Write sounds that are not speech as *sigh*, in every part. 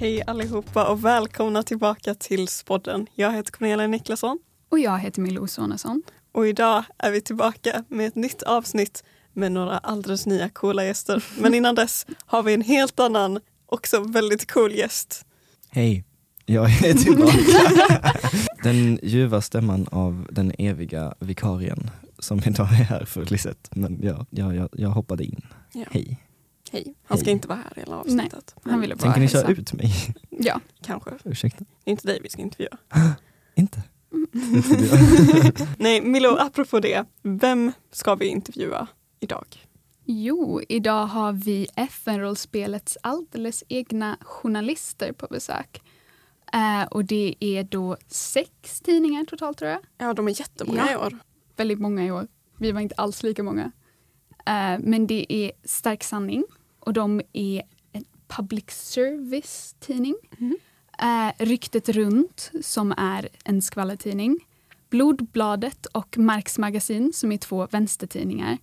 Hej allihopa och välkomna tillbaka till Spodden. Jag heter Cornelia Niklasson Och jag heter Milou Sonesson. och idag är vi tillbaka med ett nytt avsnitt med några alldeles nya coola gäster. Men innan dess har vi en helt annan, också väldigt cool gäst. Hej, jag är tillbaka. *laughs* den ljuva stämman av den eviga vikarien som idag är här för Lisette. Men jag, jag, jag, jag hoppade in. Ja. Hej. Hej. Han ska Hej. inte vara här hela avsnittet. Han Men ville bara Tänker ni köra ut mig? *laughs* Ja, Kanske. Ursäkta? Det är inte dig vi ska intervjua. *gasps* Inte? *laughs* *laughs* Nej, Milo, apropå det. Vem ska vi intervjua idag? jo, idag har vi FN-rollspelets alldeles egna journalister på besök. Eh, och det är då sex tidningar totalt tror jag. Ja, de är jättemånga Ja. i år. Väldigt många i år. Vi var inte alls lika många. Eh, men det är Stark Sanning och de är en public service-tidning. Mhm. Eh, Ryktet Runt som är en skvallertidning. Blodbladet och Marks Magasin som är två vänstertidningar.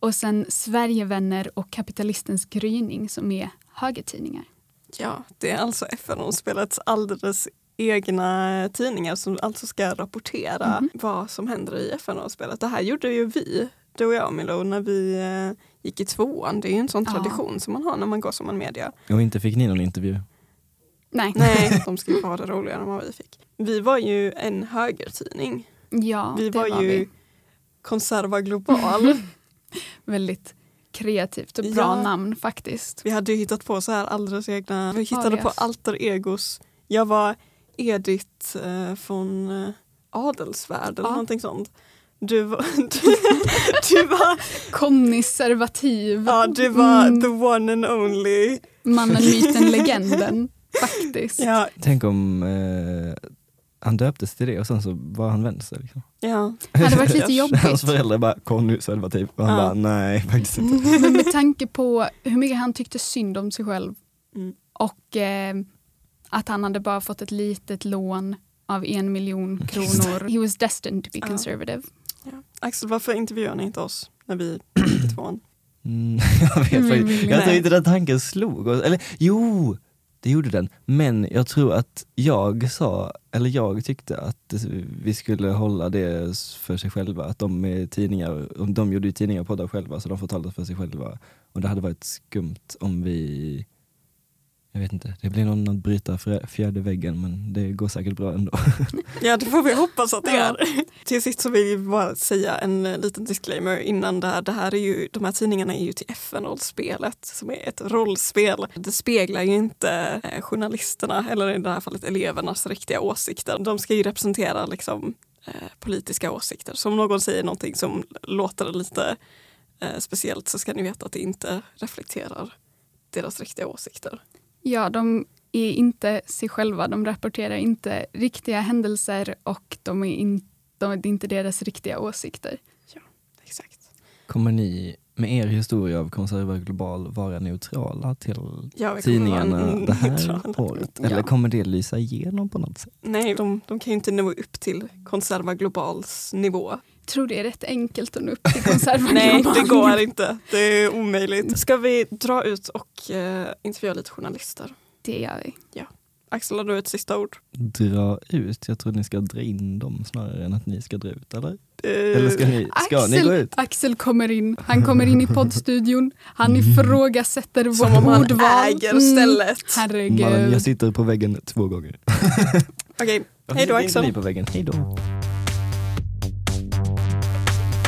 Och sen Sverigevänner och Kapitalistens gryning som är högertidningar. Ja, det är alltså FN-spelets alldeles egna tidningar som alltså ska rapportera Mhm. vad som händer i FN-spelet. Det här gjorde ju vi, du och jag Milo, när vi eh, gick i tvåan. Det är ju en sån Ja. tradition som man har när man går som en media. Och inte fick ni någon intervju? Nej. Nej, *laughs* de skulle ha det roligare än vad vi fick. Vi var ju en högertidning. Ja, vi var, var ju vi. Konserva Global. *laughs* Väldigt kreativt och bra Ja. namn faktiskt. Vi hade ju hittat på så här alldeles egna, vi hittade på Alias. alter egos. Jag var Edith eh, från eh, Adelsvärd eller Ja. någonting sånt. Du var, *laughs* du, du var, Konservativ. ja, du var Mm. the one and only. Mannen, myten, *laughs* legenden. Faktiskt. Ja, Tänk om eh, han döptes till det och sen så var han vänster. Liksom. ja. hade varit lite *laughs* jobbigt. Hans föräldrar bara konservativ och han Ja. bara nej faktiskt inte. Men med tanke på hur mycket han tyckte synd om sig själv Mm. och eh, att han hade bara fått ett litet lån av en miljon kronor. He was destined to be conservative. ja. Axel, varför intervjuar ni inte oss när vi i *clears throat* tvåan? Mm, *laughs* jag vet Mm, faktiskt. Jag tror inte den tanken slog oss. Eller jo, det gjorde den. Men jag tror att jag sa, eller jag tyckte att vi skulle hålla det för sig själva. Att de är tidningar, de gjorde ju tidningar och poddar själva så de får tala för sig själva. Och det hade varit skumt om vi jag vet inte, det blir någon att bryta fjärde väggen men det går säkert bra ändå. *laughs* Ja, det får vi hoppas att det Ja. är. *laughs* Till sist så vill vi bara säga en eh, liten disclaimer innan det här. Det här är ju, de här tidningarna är ju till FN-rollspelet som är ett rollspel. Det speglar ju inte eh, journalisterna eller i det här fallet elevernas riktiga åsikter. De ska ju representera liksom eh, politiska åsikter. Så om någon säger någonting som låter lite eh, speciellt så ska ni veta att det inte reflekterar deras riktiga åsikter. Ja, de är inte sig själva. De rapporterar inte riktiga händelser och de är, in, de är inte deras riktiga åsikter. Exakt. Kommer ni med er historia av Konserva Global vara neutrala till Ja, tidningarna det här neutrala. året? Eller Ja. kommer det lysa igenom på något sätt? Nej, de, de kan ju inte nå upp till Konserva Globals nivå. Tror det är rätt enkelt att nå upp till konserva Nej, *laughs* det går inte. Det är omöjligt. Ska vi dra ut och eh, intervjua lite journalister? Det gör vi. Axel, har du ett sista ord? Dra ut? Jag tror ni ska dra in dem snarare än att ni ska dra ut, eller? Eh, Eller ska ni, ska ni gå ut? Axel kommer in. Han kommer in i poddstudion. Han ifrågasätter vårt Som om han äger Mm, stället. Herregud. Man, jag sitter på väggen två gånger. Okej, Varför hej då Axel. ni på väggen? Hej då.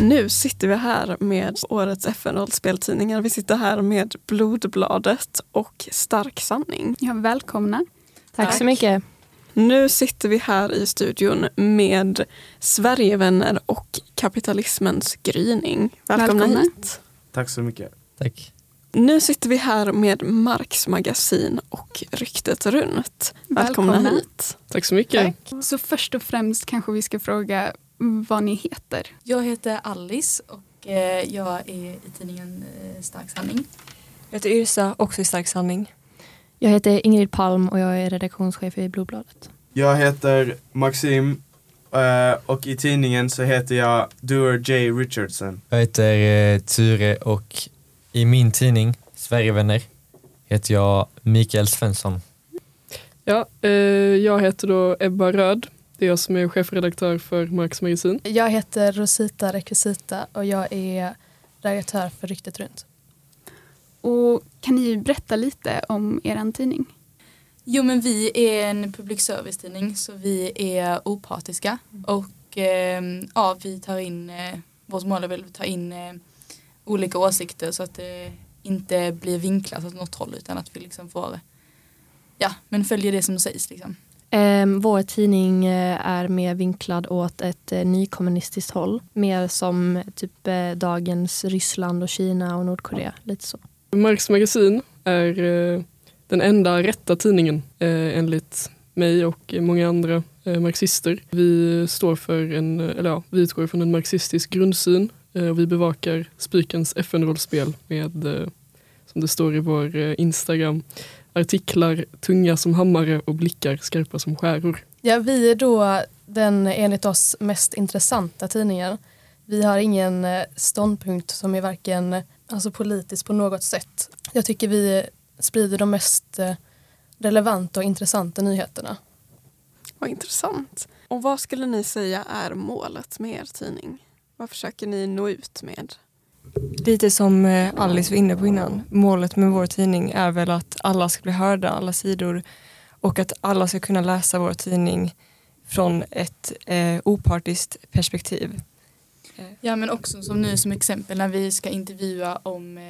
Nu sitter vi här med årets FN-rollspeltidningar. Vi sitter här med Blodbladet och Stark sanning. Ja, välkomna. Tack Tack. så mycket. Nu sitter vi här i studion med Sverigevänner och kapitalismens gryning. Välkomna, Välkomna. hit. Tack så mycket. Tack. Nu sitter vi här med Marks magasin och Ryktet runt. Välkomna, Välkomna. hit. Tack så mycket. Så först och främst kanske vi ska fråga vad ni heter. Jag heter Alice och eh, jag är i tidningen eh, Stark sanning. Jag heter Yrsa, också i Stark sanning. Jag heter Ingrid Palm och jag är redaktionschef i Blodbladet. Jag heter Maxim eh, och i tidningen så heter jag Doer J. Richardson. Jag heter Ture och i min tidning Sverigevänner heter jag Mikael Svensson. Ja, jag heter då Ebba Röd. Det är jag som är chefredaktör för Marx magasin. Jag heter Rosita Rekvisita och jag är redaktör för Ryktet Runt. Och kan ni berätta lite om er tidning? Jo men vi är en public service-tidning så vi är opartiska och eh, ja, vi tar in, eh, vårt mål är väl att ta in eh, olika åsikter så att det inte blir vinklat åt något håll utan att vi liksom får, ja men följer det som sägs liksom. Eh, vår tidning eh, är mer vinklad åt ett eh, nykommunistiskt håll. Mer som eh, typ eh, dagens Ryssland och Kina och Nordkorea. Lite så. Marx magasin är eh, den enda rätta tidningen eh, enligt mig och många andra eh, marxister. Vi står för en, eh, eller ja, vi utgår från en marxistisk grundsyn eh, och vi bevakar Spikens FN-rollspel med, eh, som det står i vår eh, Instagram, artiklar tunga som hammare och blickar skarpa som skäror. Ja, vi är då den enligt oss mest intressanta tidningen. Vi har ingen eh, ståndpunkt som är varken alltså politisk på något sätt. Jag tycker vi sprider de mest eh, relevanta och intressanta nyheterna. Vad intressant. Och vad skulle ni säga är målet med er tidning? Vad försöker ni nå ut med? Lite som eh, Alice var inne på innan. Målet med vår tidning är väl att alla ska bli hörda, alla sidor och att alla ska kunna läsa vår tidning från ett eh, opartiskt perspektiv. Ja men också som nu som exempel när vi ska intervjua om eh,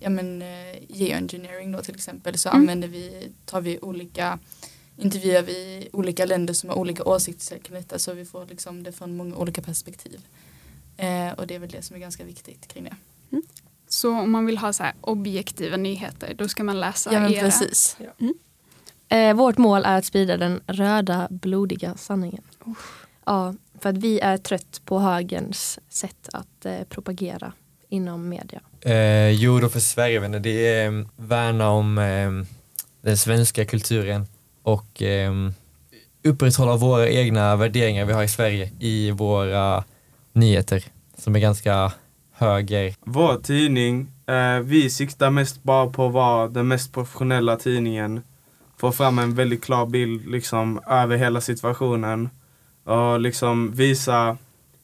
ja, men, eh, geoengineering då till exempel så Mm. använder vi, tar vi olika intervjuar vi olika länder som har olika åsikter kring detta så vi får liksom det från många olika perspektiv. Eh, och det är väl det som är ganska viktigt kring det. Så om man vill ha så här objektiva nyheter då ska man läsa Ja men era. precis. Eh, vårt mål är att sprida den röda, blodiga sanningen. Ja, för att vi är trött på högerns sätt att eh, propagera inom media. Eh, jo, då för Sverigevänner, det är eh, värna om eh, den svenska kulturen och eh, upprätthålla våra egna värderingar vi har i Sverige i våra nyheter som är ganska höger. Vår tidning, eh, vi siktar mest bara på att vara den mest professionella tidningen. Få fram en väldigt klar bild liksom över hela situationen. Och liksom visa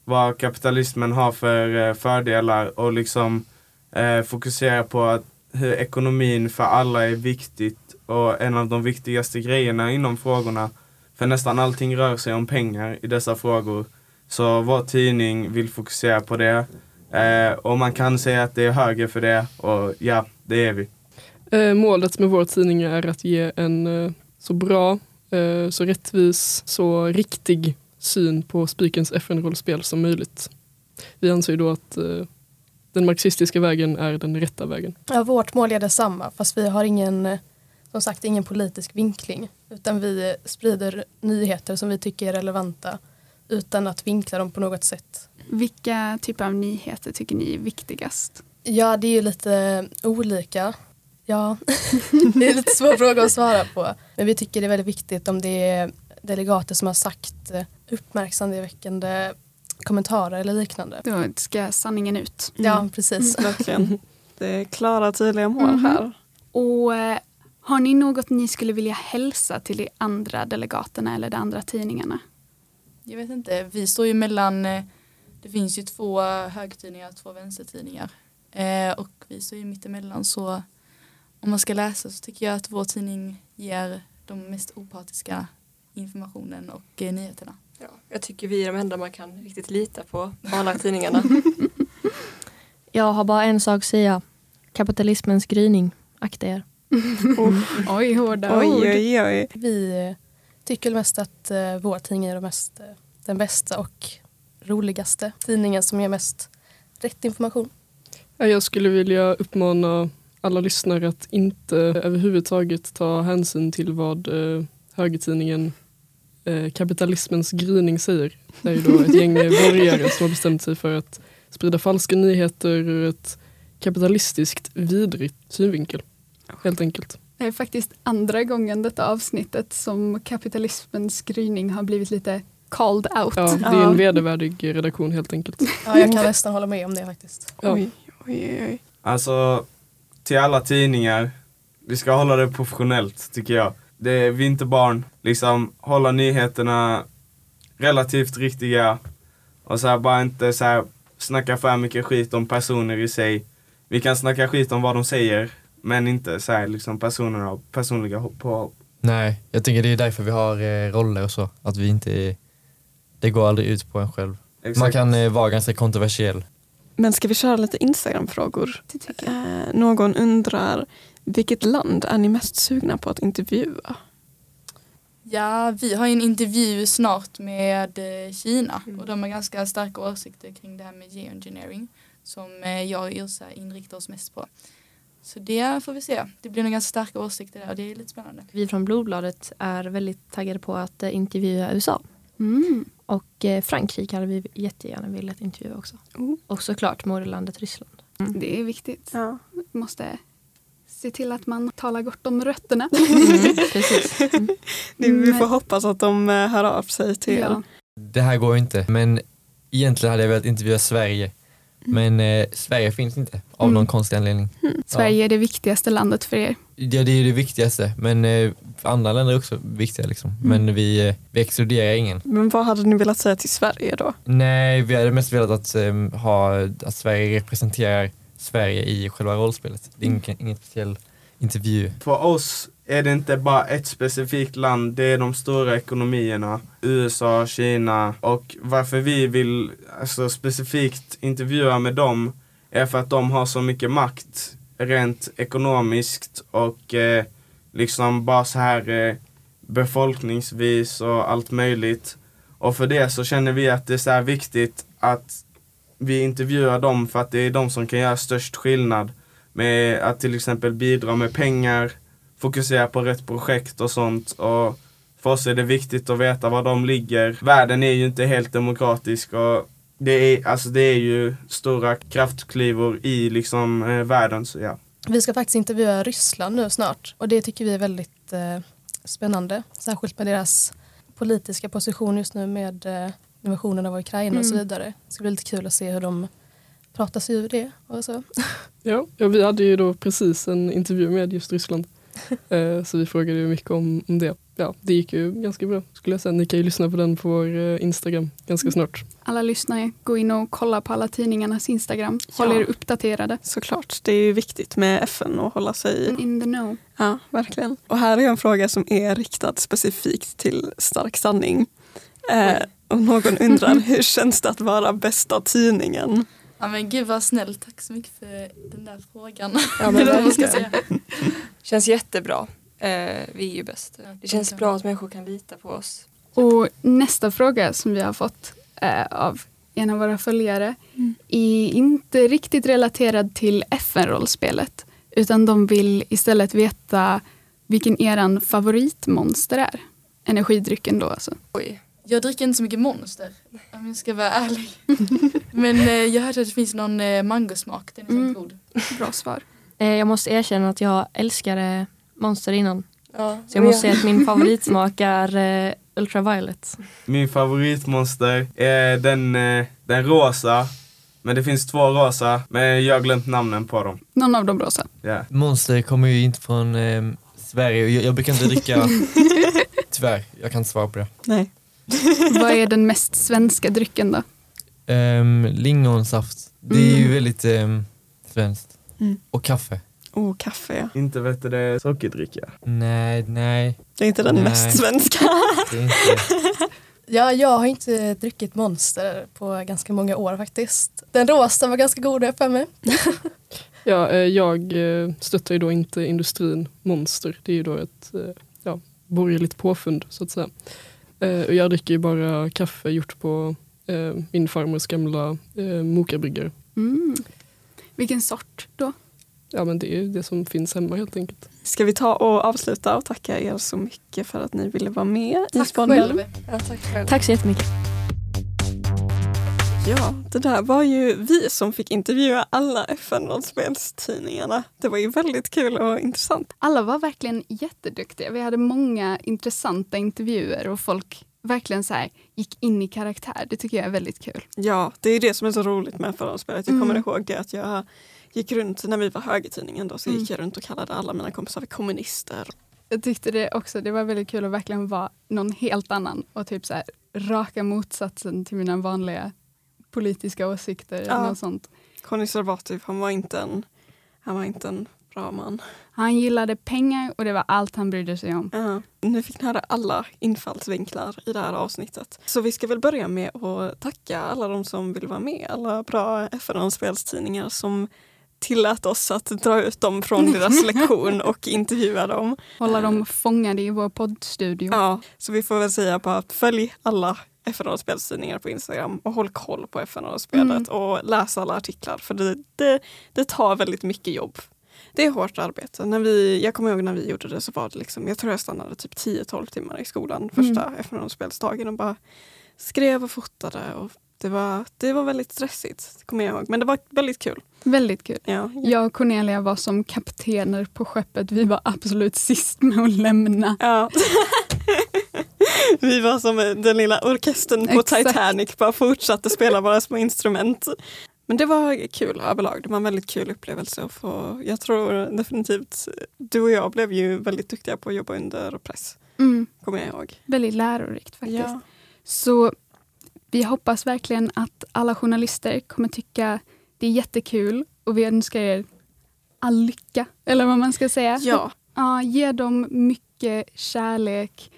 vad kapitalismen har för eh, fördelar och liksom eh, fokusera på att hur ekonomin för alla är viktigt och en av de viktigaste grejerna inom frågorna. För nästan allting rör sig om pengar i dessa frågor. Så vår tidning vill fokusera på det. Eh, och man kan säga att det är höger för det och ja, det är vi. Eh, målet med vår tidning är att ge en eh, så bra, eh, så rättvis, så riktig syn på Spikens FN-rollspel som möjligt. Vi anser ju då att eh, den marxistiska vägen är den rätta vägen. Ja, vårt mål är detsamma fast vi har ingen, eh, som sagt, ingen politisk vinkling. Utan vi sprider nyheter som vi tycker är relevanta utan att vinkla dem på något sätt. Vilka typer av nyheter tycker ni är viktigast? Ja, det är ju lite olika. Ja, *laughs* det är lite svår fråga att svara på. Men vi tycker det är väldigt viktigt om det är delegater som har sagt uppmärksamhetsväckande kommentarer eller liknande. Då ska sanningen ut. Ja, precis. Verkligen. *laughs* Det är klara tydliga mål Mhm. här. Och eh, har ni något ni skulle vilja hälsa till de andra delegaterna eller de andra tidningarna? Jag vet inte, vi står ju mellan, eh, det finns ju två högertidningar och två vänstertidningar. Eh, och vi står ju mittemellan så om man ska läsa så tycker jag att vår tidning ger de mest opartiska informationen och eh, nyheterna. Ja, jag tycker vi är de enda man kan riktigt lita på, på alla tidningarna. *laughs* jag har bara en sak att säga. Kapitalismens gryning, akta er. *laughs* Oj, hårda Oj, ord. oj, oj. Vi tycker mest att eh, vår tidning är den, mest, eh, den bästa och roligaste tidningen som ger mest rätt information. Ja, Jag skulle vilja uppmana alla lyssnare att inte överhuvudtaget ta hänsyn till vad eh, högertidningen eh, Kapitalismens gryning säger. Det är ju då ett gäng *laughs* borgare som har bestämt sig för att sprida falska nyheter ur ett kapitalistiskt vidrigt synvinkel. Helt enkelt. Det är faktiskt andra gången detta avsnittet som kapitalismens gryning har blivit lite called out. Ja, det är en vedervärdig redaktion helt enkelt. Ja, jag kan nästan hålla med om det faktiskt. Ja. Oj, oj, oj. Alltså, till alla tidningar, vi ska hålla det professionellt tycker jag. det är vinterbarn, liksom hålla nyheterna relativt riktiga och så här, bara inte så här, snacka för mycket skit om personer i sig. Vi kan snacka skit om vad de säger men inte så här, liksom personerna och personliga hopp- påhopp. Nej, jag tänker det är därför vi har eh, roller och så. Att vi inte är, det går aldrig ut på en själv. Exakt. Man kan eh, vara ganska kontroversiell. Men ska vi köra lite Instagram-frågor? Eh, någon undrar, vilket land är ni mest sugna på att intervjua? Ja, vi har ju en intervju snart med eh, Kina och de har ganska starka åsikter kring det här med geoengineering som eh, jag och Ilsa inriktar oss mest på. Så det får vi se. Det blir nog ganska starka åsikter där och det är lite spännande. Vi från Blodbladet är väldigt taggade på att eh, intervjua USA. Mm. Och eh, Frankrike hade vi jättegärna velat intervjua också. Oh. Och såklart moderlandet Ryssland. Det är viktigt. Ja. Måste se till att man talar gott om rötterna. Mm, precis. *laughs* Det- Vi Men- får hoppas att de eh, hör av sig till Ja. Det här går ju inte, men egentligen hade jag velat intervjua Sverige. Men eh, Sverige finns inte av Mm. någon konstig anledning. Sverige är det viktigaste landet för er. Ja, det är det viktigaste, men eh, andra länder är också viktiga. Liksom. Men vi, eh, vi exkluderar ingen. Men vad hade ni velat säga till Sverige då? Nej, vi hade mest velat att, eh, ha, att Sverige representerar Sverige i själva rollspelet. Det är ingen, ingen speciell intervju. För oss är det inte bara ett specifikt land, det är de stora ekonomierna. USA, Kina och varför vi vill alltså, specifikt intervjua med dem är för att de har så mycket makt rent ekonomiskt och eh, liksom bara så här eh, befolkningsvis och allt möjligt. Och för det så känner vi att det är så här viktigt att vi intervjuar dem för att det är de som kan göra störst skillnad med att till exempel bidra med pengar, fokusera på rätt projekt och sånt. Och för oss är det viktigt att veta var de ligger. Världen är ju inte helt demokratisk och det är, alltså det är ju stora kraftklivor i liksom eh, världen. Så ja. Vi ska faktiskt intervjua Ryssland nu snart och det tycker vi är väldigt eh, spännande. Särskilt med deras politiska position just nu med eh, invasionen av Ukraina och så Mm. vidare. Det ska bli lite kul att se hur de pratar sig ur det. Och så. Ja, ja, vi hade ju då precis en intervju med just Ryssland. *laughs* Eh, så vi frågade ju mycket om, om det. Ja, det gick ju ganska bra skulle jag säga. Ni kan ju lyssna på den på vår eh, Instagram ganska snart. Alla lyssnare, gå in och kolla på alla tidningarnas Instagram. Håll Ja. er uppdaterade. Såklart, det är ju viktigt med FN och hålla sig In the know. Ja, verkligen. Och här är en fråga som är riktad specifikt till Stark sanning. Eh, och någon undrar, *laughs* hur känns det att vara bästa tidningen? Ja men gud vad snällt, tack så mycket för den där frågan. Ja, men *laughs* vad ska säga. Känns jättebra. Eh, vi är ju bäst. Det känns bra att människor kan lita på oss. Och nästa fråga som vi har fått eh, av en av våra följare är inte riktigt relaterad till FN-rollspelet. Utan de vill istället veta vilken eran favoritmonster är. Energidrycken då alltså. Oj. Jag dricker inte så mycket monster om jag ska vara ärlig. *laughs* Men eh, jag hörde att det finns någon eh, mangosmak, den är Mm. god. Bra svar. Eh, jag måste erkänna att jag älskade Monster innan. Ja, Så jag måste säga att min *laughs* favoritsmak är eh, Ultraviolet. Min favoritmonster är den, eh, den rosa. Men det finns två rosa, men jag har glömt namnen på dem. Någon av dem rosa. Ja. Monster kommer ju inte från eh, Sverige jag, jag brukar inte dricka, *laughs* tyvärr, jag kan inte svara på det. Nej. Vad är den mest svenska drycken då? Um, lingonsaft, det är ju väldigt um, svenskt. Mm. Och kaffe. Oh, kaffe ja. Inte vet du det, sockerdricka. Nej, nej, Det är inte den Nej. mest svenska. det är inte Ja, jag har inte druckit Monster på ganska många år faktiskt. Den rosa var ganska god för mig. *laughs* Ja, eh, jag eh, stöttar ju då inte industrin Monster. Det är ju då ett eh, ja, borgerligt påfund så att säga. Eh, och jag dricker ju bara kaffe gjort på eh, min farmors gamla eh, mokabryggare. Mm. Vilken sort då? Ja men det är det som finns hemma helt enkelt. Ska vi ta och avsluta och tacka er så mycket för att ni ville vara med i Tack Spånden. själv. Ja, tack själv. Tack så jättemycket. Ja, det där var ju vi som fick intervjua alla FN-rollspelstidningarna. Det var ju väldigt kul och intressant. Alla var verkligen jätteduktiga. Vi hade många intressanta intervjuer och folk verkligen så här gick in i karaktär. Det tycker jag är väldigt kul. Ja, det är det som är så roligt med förhandsspelet. Jag kommer Mm. ihåg det att jag gick runt när vi var högertidningen då, så Mm. gick jag runt och kallade alla mina kompisar för kommunister. Jag tyckte det också, det var väldigt kul att verkligen vara någon helt annan och typ så här, raka motsatsen till mina vanliga politiska åsikter. Ja. Något sånt. Konservativ, han var inte en, han var inte en bra man. Han gillade pengar och det var allt han brydde sig om. Ja. Nu fick ni höra alla infallsvinklar i det här avsnittet. Så vi ska väl börja med att tacka alla de som vill vara med. Alla bra FN-spelstidningar som tillät oss att dra ut dem från deras *laughs* lektion och intervjua dem. Hålla dem fångade i vår poddstudio. Ja, så vi får väl säga bara att följ alla FN-spelstidningar på Instagram och håll koll på FN-spelet Mm. och läs alla artiklar för det, det, det tar väldigt mycket jobb. Det är hårt arbete. När vi, jag kommer ihåg när vi gjorde det så var det liksom, jag tror jag stannade typ 10-12 timmar i skolan första Mm. FN-spelsdagen och bara skrev och fotade. Och det, var, det var väldigt stressigt, kommer jag ihåg. Men det var väldigt kul. Väldigt kul. Ja, Jag och Cornelia var som kaptener på skeppet. Vi var absolut sist med att lämna. Ja. *laughs* *laughs* Vi var som den lilla orkestern på Exakt. Titanic, bara fortsatte spela våra små instrument. Men det var kul överlag, det var en väldigt kul upplevelse. att få- jag tror definitivt, du och jag blev ju väldigt duktiga på att jobba under press, Mm, kommer jag ihåg. väldigt lärorikt faktiskt. Ja. Så vi hoppas verkligen att alla journalister kommer tycka det är jättekul och vi önskar er all lycka, eller vad man ska säga. Ja, *laughs* Ja, ge dem mycket kärlek,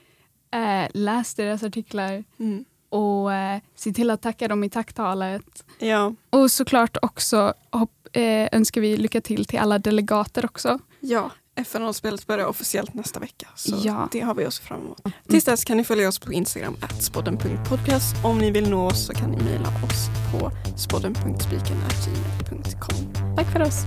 eh, läs deras artiklar mm. och eh, se till att tacka dem i tacktalet. ja, Och såklart också hopp, eh, önskar vi lycka till till alla delegater också. ja. FN-spelet börjar officiellt nästa vecka, så Ja. det har vi oss fram emot. Tills dess kan ni följa oss på Instagram, spodden.podcast. Om ni vill nå oss så kan ni mejla oss på spodden.spiken.gmail.com. Tack för oss!